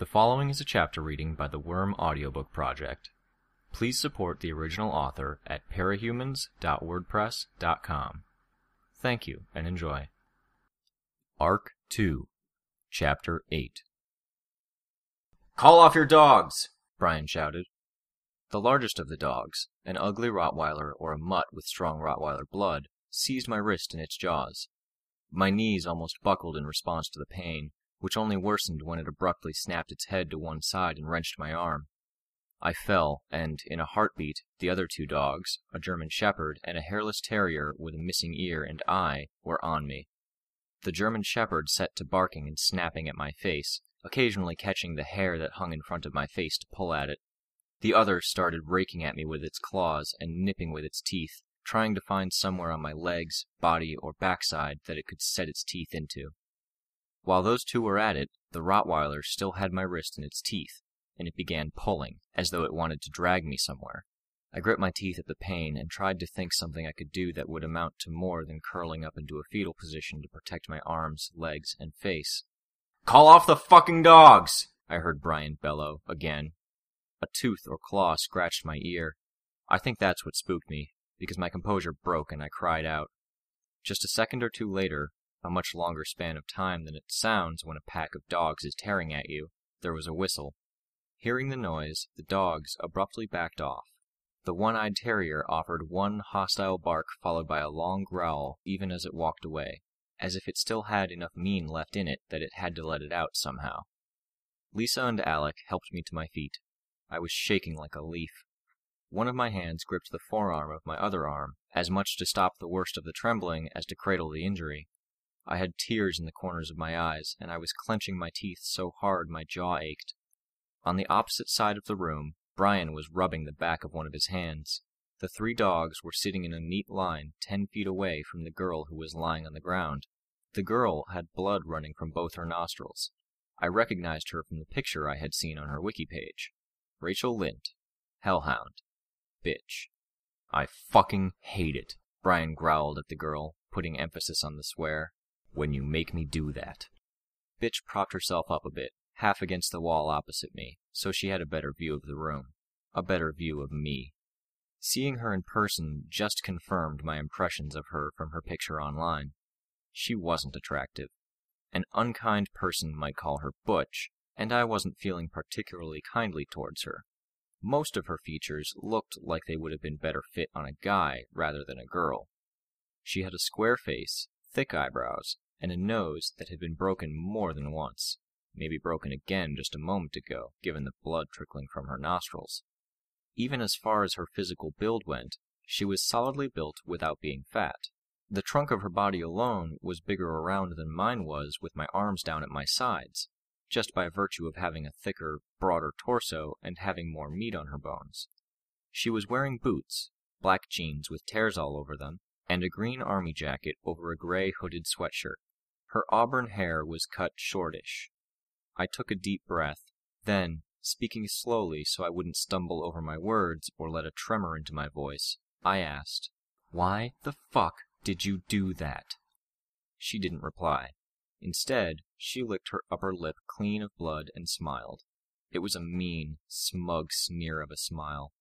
The following is a chapter reading by the Worm Audiobook Project. Please support the original author at parahumans.wordpress.com. Thank you and enjoy. Arc 2, Chapter 8. Call off your dogs! Brian shouted. The largest of the dogs, an ugly Rottweiler or a mutt with strong Rottweiler blood, seized my wrist in its jaws. My knees almost buckled in response to the pain, which only worsened when it abruptly snapped its head to one side and wrenched my arm. I fell, and, in a heartbeat, the other two dogs, a German Shepherd and a hairless terrier with a missing ear and eye, were on me. The German Shepherd set to barking and snapping at my face, occasionally catching the hair that hung in front of my face to pull at it. The other started raking at me with its claws and nipping with its teeth, trying to find somewhere on my legs, body, or backside that it could set its teeth into. While those two were at it, the Rottweiler still had my wrist in its teeth, and it began pulling, as though it wanted to drag me somewhere. I grit my teeth at the pain and tried to think something I could do that would amount to more than curling up into a fetal position to protect my arms, legs, and face. Call off the fucking dogs! I heard Brian bellow, again. A tooth or claw scratched my ear. I think that's what spooked me, because my composure broke and I cried out. Just a second or two later, a much longer span of time than it sounds when a pack of dogs is tearing at you, there was a whistle. Hearing the noise, the dogs abruptly backed off. The one-eyed terrier offered one hostile bark followed by a long growl even as it walked away, as if it still had enough mean left in it that it had to let it out somehow. Lisa and Alec helped me to my feet. I was shaking like a leaf. One of my hands gripped the forearm of my other arm, as much to stop the worst of the trembling as to cradle the injury. I had tears in the corners of my eyes, and I was clenching my teeth so hard my jaw ached. On the opposite side of the room, Brian was rubbing the back of one of his hands. The three dogs were sitting in a neat line ten feet away from the girl who was lying on the ground. The girl had blood running from both her nostrils. I recognized her from the picture I had seen on her wiki page. Rachel Lindt. Hellhound. Bitch. I fucking hate it, Brian growled at the girl, putting emphasis on the swear. When you make me do that. Bitch propped herself up a bit, half against the wall opposite me, so she had a better view of the room. A better view of me. Seeing her in person just confirmed my impressions of her from her picture online. She wasn't attractive. An unkind person might call her butch, and I wasn't feeling particularly kindly towards her. Most of her features looked like they would have been better fit on a guy rather than a girl. She had a square face, thick eyebrows, and a nose that had been broken more than once, maybe broken again just a moment ago, given the blood trickling from her nostrils. Even as far as her physical build went, she was solidly built without being fat. The trunk of her body alone was bigger around than mine was with my arms down at my sides, just by virtue of having a thicker, broader torso and having more meat on her bones. She was wearing boots, black jeans with tears all over them, and a green army jacket over a gray hooded sweatshirt. Her auburn hair was cut shortish. I took a deep breath, then, speaking slowly so I wouldn't stumble over my words or let a tremor into my voice, I asked, Why the fuck did you do that? She didn't reply. Instead, she licked her upper lip clean of blood and smiled. It was a mean, smug sneer of a smile.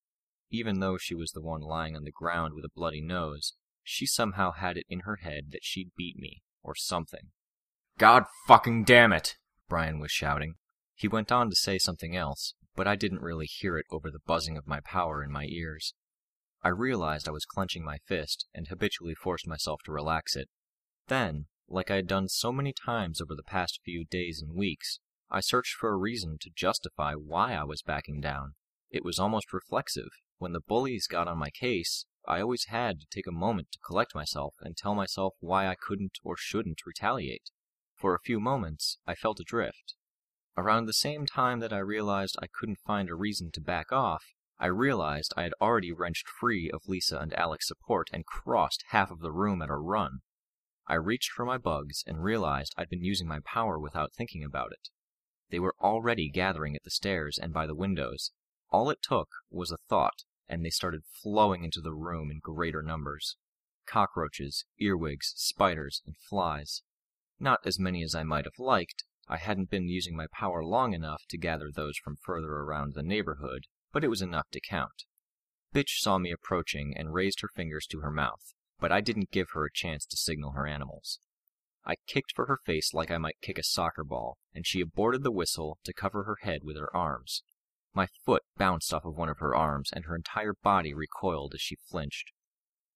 Even though she was the one lying on the ground with a bloody nose, she somehow had it in her head that she'd beat me, or something. God fucking damn it! Brian was shouting. He went on to say something else, but I didn't really hear it over the buzzing of my power in my ears. I realized I was clenching my fist, and habitually forced myself to relax it. Then, like I had done so many times over the past few days and weeks, I searched for a reason to justify why I was backing down. It was almost reflexive. When the bullies got on my case, I always had to take a moment to collect myself and tell myself why I couldn't or shouldn't retaliate. For a few moments, I felt adrift. Around the same time that I realized I couldn't find a reason to back off, I realized I had already wrenched free of Lisa and Alec's support and crossed half of the room at a run. I reached for my bugs and realized I'd been using my power without thinking about it. They were already gathering at the stairs and by the windows. All it took was a thought, and they started flowing into the room in greater numbers. Cockroaches, earwigs, spiders, and flies. Not as many as I might have liked, I hadn't been using my power long enough to gather those from further around the neighborhood, but it was enough to count. Bitch saw me approaching and raised her fingers to her mouth, but I didn't give her a chance to signal her animals. I kicked for her face like I might kick a soccer ball, and she aborted the whistle to cover her head with her arms. My foot bounced off of one of her arms, and her entire body recoiled as she flinched.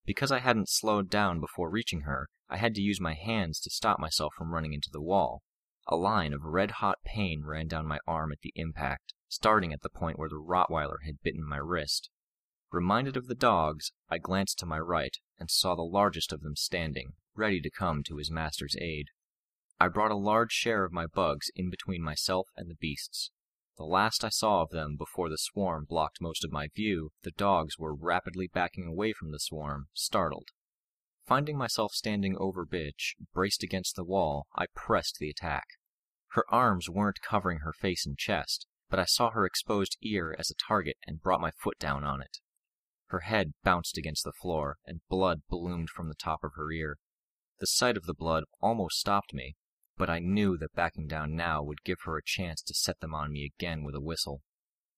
Because I hadn't slowed down before reaching her, I had to use my hands to stop myself from running into the wall. A line of red hot pain ran down my arm at the impact, starting at the point where the Rottweiler had bitten my wrist. Reminded of the dogs, I glanced to my right and saw the largest of them standing, ready to come to his master's aid. I brought a large share of my bugs in between myself and the beasts. The last I saw of them before the swarm blocked most of my view, the dogs were rapidly backing away from the swarm, startled. Finding myself standing over Bitch, braced against the wall, I pressed the attack. Her arms weren't covering her face and chest, but I saw her exposed ear as a target and brought my foot down on it. Her head bounced against the floor, and blood bloomed from the top of her ear. The sight of the blood almost stopped me, but I knew that backing down now would give her a chance to set them on me again with a whistle.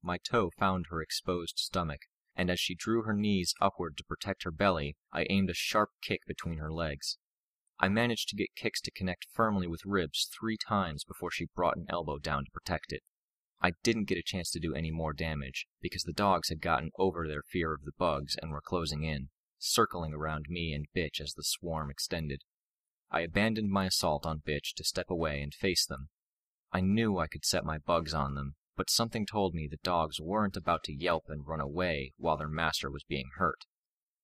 My toe found her exposed stomach, and as she drew her knees upward to protect her belly, I aimed a sharp kick between her legs. I managed to get kicks to connect firmly with ribs three times before she brought an elbow down to protect it. I didn't get a chance to do any more damage, because the dogs had gotten over their fear of the bugs and were closing in, circling around me and Bitch as the swarm extended. I abandoned my assault on Bitch to step away and face them. I knew I could set my bugs on them, but something told me the dogs weren't about to yelp and run away while their master was being hurt.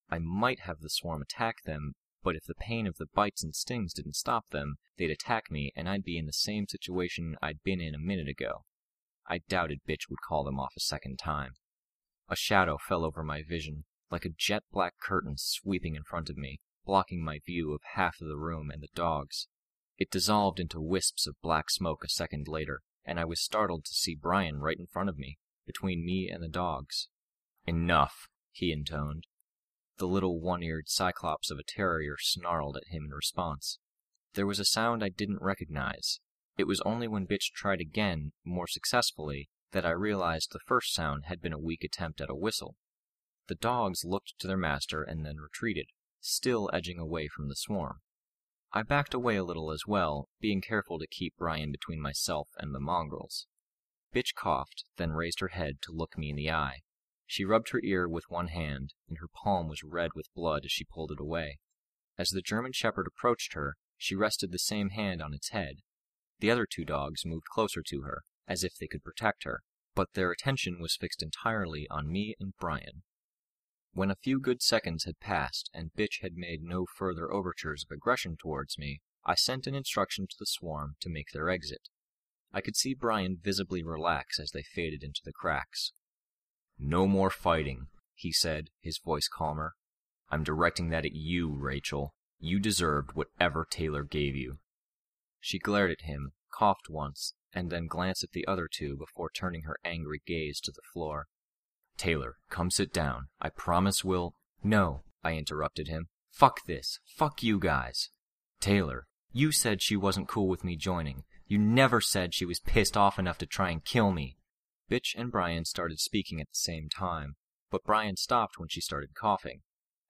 I might have the swarm attack them, but if the pain of the bites and stings didn't stop them, they'd attack me and I'd be in the same situation I'd been in a minute ago. I doubted Bitch would call them off a second time. A shadow fell over my vision, like a jet black curtain sweeping in front of me, blocking my view of half of the room and the dogs. It dissolved into wisps of black smoke a second later, and I was startled to see Brian right in front of me, between me and the dogs. Enough, he intoned. The little one-eared cyclops of a terrier snarled at him in response. There was a sound I didn't recognize. It was only when Bitch tried again, more successfully, that I realized the first sound had been a weak attempt at a whistle. The dogs looked to their master and then retreated, still edging away from the swarm. I backed away a little as well, being careful to keep Brian between myself and the mongrels. Bitch coughed, then raised her head to look me in the eye. She rubbed her ear with one hand, and her palm was red with blood as she pulled it away. As the German Shepherd approached her, she rested the same hand on its head. The other two dogs moved closer to her, as if they could protect her, but their attention was fixed entirely on me and Brian. When a few good seconds had passed and Bitch had made no further overtures of aggression towards me, I sent an instruction to the swarm to make their exit. I could see Brian visibly relax as they faded into the cracks. No more fighting, he said, his voice calmer. I'm directing that at you, Rachel. You deserved whatever Taylor gave you. She glared at him, coughed once, and then glanced at the other two before turning her angry gaze to the floor. Taylor, come sit down. I promise we'll. No, I interrupted him. Fuck this. Fuck you guys. Taylor, you said she wasn't cool with me joining. You never said she was pissed off enough to try and kill me. Bitch and Brian started speaking at the same time, but Brian stopped when she started coughing.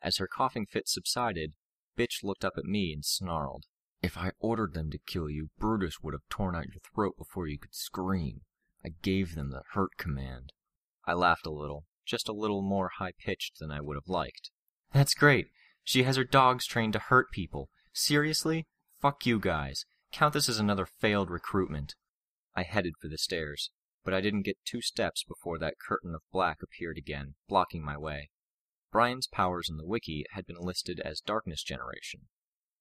As her coughing fit subsided, Bitch looked up at me and snarled. If I ordered them to kill you, Brutus would have torn out your throat before you could scream. I gave them the hurt command. I laughed a little, just a little more high pitched than I would have liked. That's great. She has her dogs trained to hurt people. Seriously? Fuck you guys. Count this as another failed recruitment. I headed for the stairs, but I didn't get two steps before that curtain of black appeared again, blocking my way. Brian's powers in the wiki had been listed as darkness generation.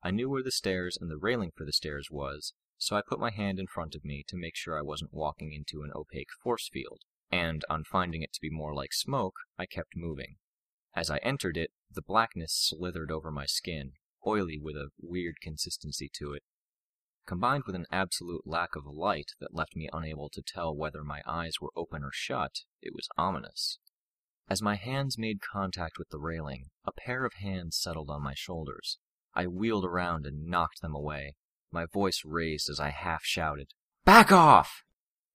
I knew where the stairs and the railing for the stairs was, so I put my hand in front of me to make sure I wasn't walking into an opaque force field and on finding it to be more like smoke, I kept moving. As I entered it, the blackness slithered over my skin, oily with a weird consistency to it. Combined with an absolute lack of light that left me unable to tell whether my eyes were open or shut, it was ominous. As my hands made contact with the railing, a pair of hands settled on my shoulders. I wheeled around and knocked them away. My voice raised as I half shouted, Back off!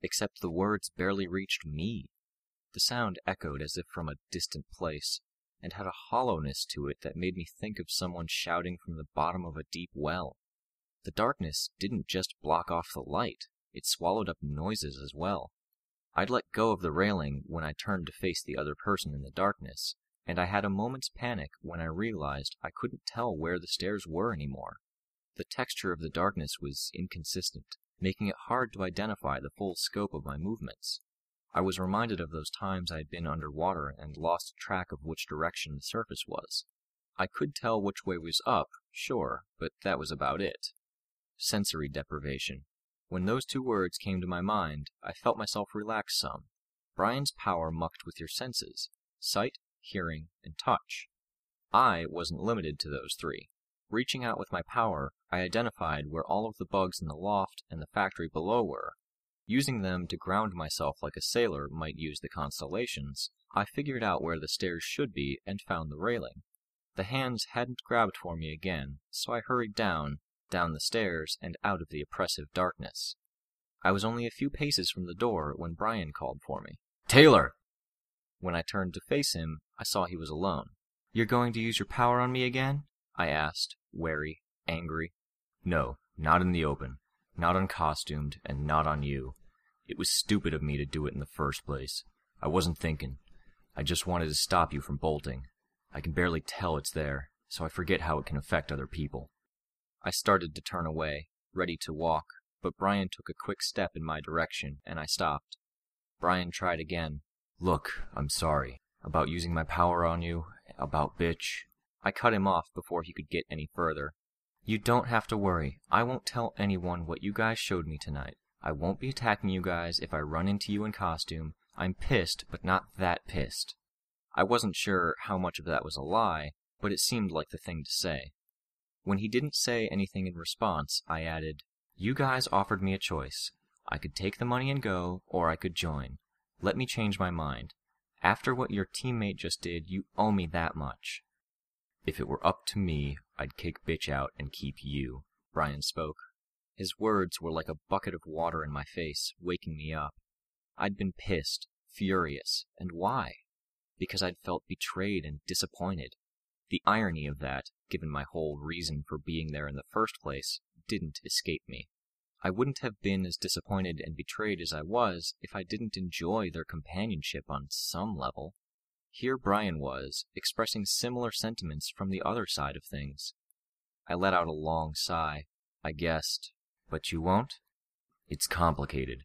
Except the words barely reached me. The sound echoed as if from a distant place, and had a hollowness to it that made me think of someone shouting from the bottom of a deep well. The darkness didn't just block off the light, it swallowed up noises as well. I'd let go of the railing when I turned to face the other person in the darkness, and I had a moment's panic when I realized I couldn't tell where the stairs were anymore. The texture of the darkness was inconsistent, making it hard to identify the full scope of my movements. I was reminded of those times I had been underwater and lost track of which direction the surface was. I could tell which way was up, sure, but that was about it. Sensory deprivation. When those two words came to my mind, I felt myself relax some. Brian's power mucked with your senses sight, hearing, and touch. I wasn't limited to those three. Reaching out with my power, I identified where all of the bugs in the loft and the factory below were. Using them to ground myself like a sailor might use the constellations, I figured out where the stairs should be and found the railing. The hands hadn't grabbed for me again, so I hurried down, down the stairs, and out of the oppressive darkness. I was only a few paces from the door when Brian called for me. Taylor! When I turned to face him, I saw he was alone. You're going to use your power on me again? I asked, wary, angry. No, not in the open. Not uncostumed, and not on you. It was stupid of me to do it in the first place. I wasn't thinking. I just wanted to stop you from bolting. I can barely tell it's there, so I forget how it can affect other people. I started to turn away, ready to walk, but Brian took a quick step in my direction, and I stopped. Brian tried again. Look, I'm sorry. About using my power on you, about bitch. I cut him off before he could get any further. You don't have to worry. I won't tell anyone what you guys showed me tonight. I won't be attacking you guys if I run into you in costume. I'm pissed, but not that pissed. I wasn't sure how much of that was a lie, but it seemed like the thing to say. When he didn't say anything in response, I added, You guys offered me a choice. I could take the money and go, or I could join. Let me change my mind. After what your teammate just did, you owe me that much. If it were up to me, I'd kick bitch out and keep you, Brian spoke. His words were like a bucket of water in my face, waking me up. I'd been pissed, furious, and why? Because I'd felt betrayed and disappointed. The irony of that, given my whole reason for being there in the first place, didn't escape me. I wouldn't have been as disappointed and betrayed as I was if I didn't enjoy their companionship on some level. Here Brian was, expressing similar sentiments from the other side of things. I let out a long sigh. I guessed. But you won't? It's complicated.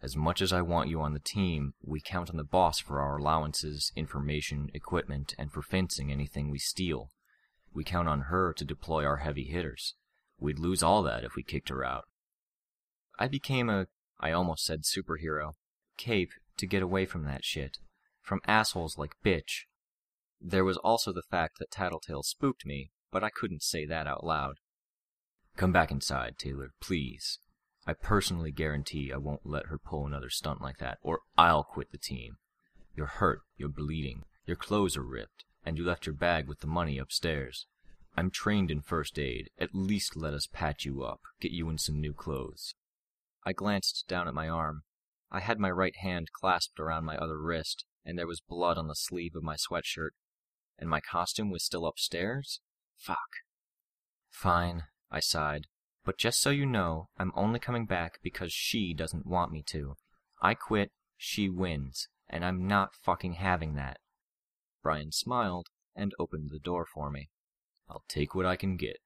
As much as I want you on the team, we count on the boss for our allowances, information, equipment, and for fencing anything we steal. We count on her to deploy our heavy hitters. We'd lose all that if we kicked her out. I became a, I almost said superhero, cape to get away from that shit. From assholes like Bitch. There was also the fact that Tattletale spooked me, but I couldn't say that out loud. Come back inside, Taylor, please. I personally guarantee I won't let her pull another stunt like that, or I'll quit the team. You're hurt, you're bleeding, your clothes are ripped, and you left your bag with the money upstairs. I'm trained in first aid. At least let us patch you up, get you in some new clothes. I glanced down at my arm. I had my right hand clasped around my other wrist, and there was blood on the sleeve of my sweatshirt. And my costume was still upstairs? Fuck. Fine, I sighed. But just so you know, I'm only coming back because she doesn't want me to. I quit, she wins, and I'm not fucking having that. Brian smiled and opened the door for me. I'll take what I can get.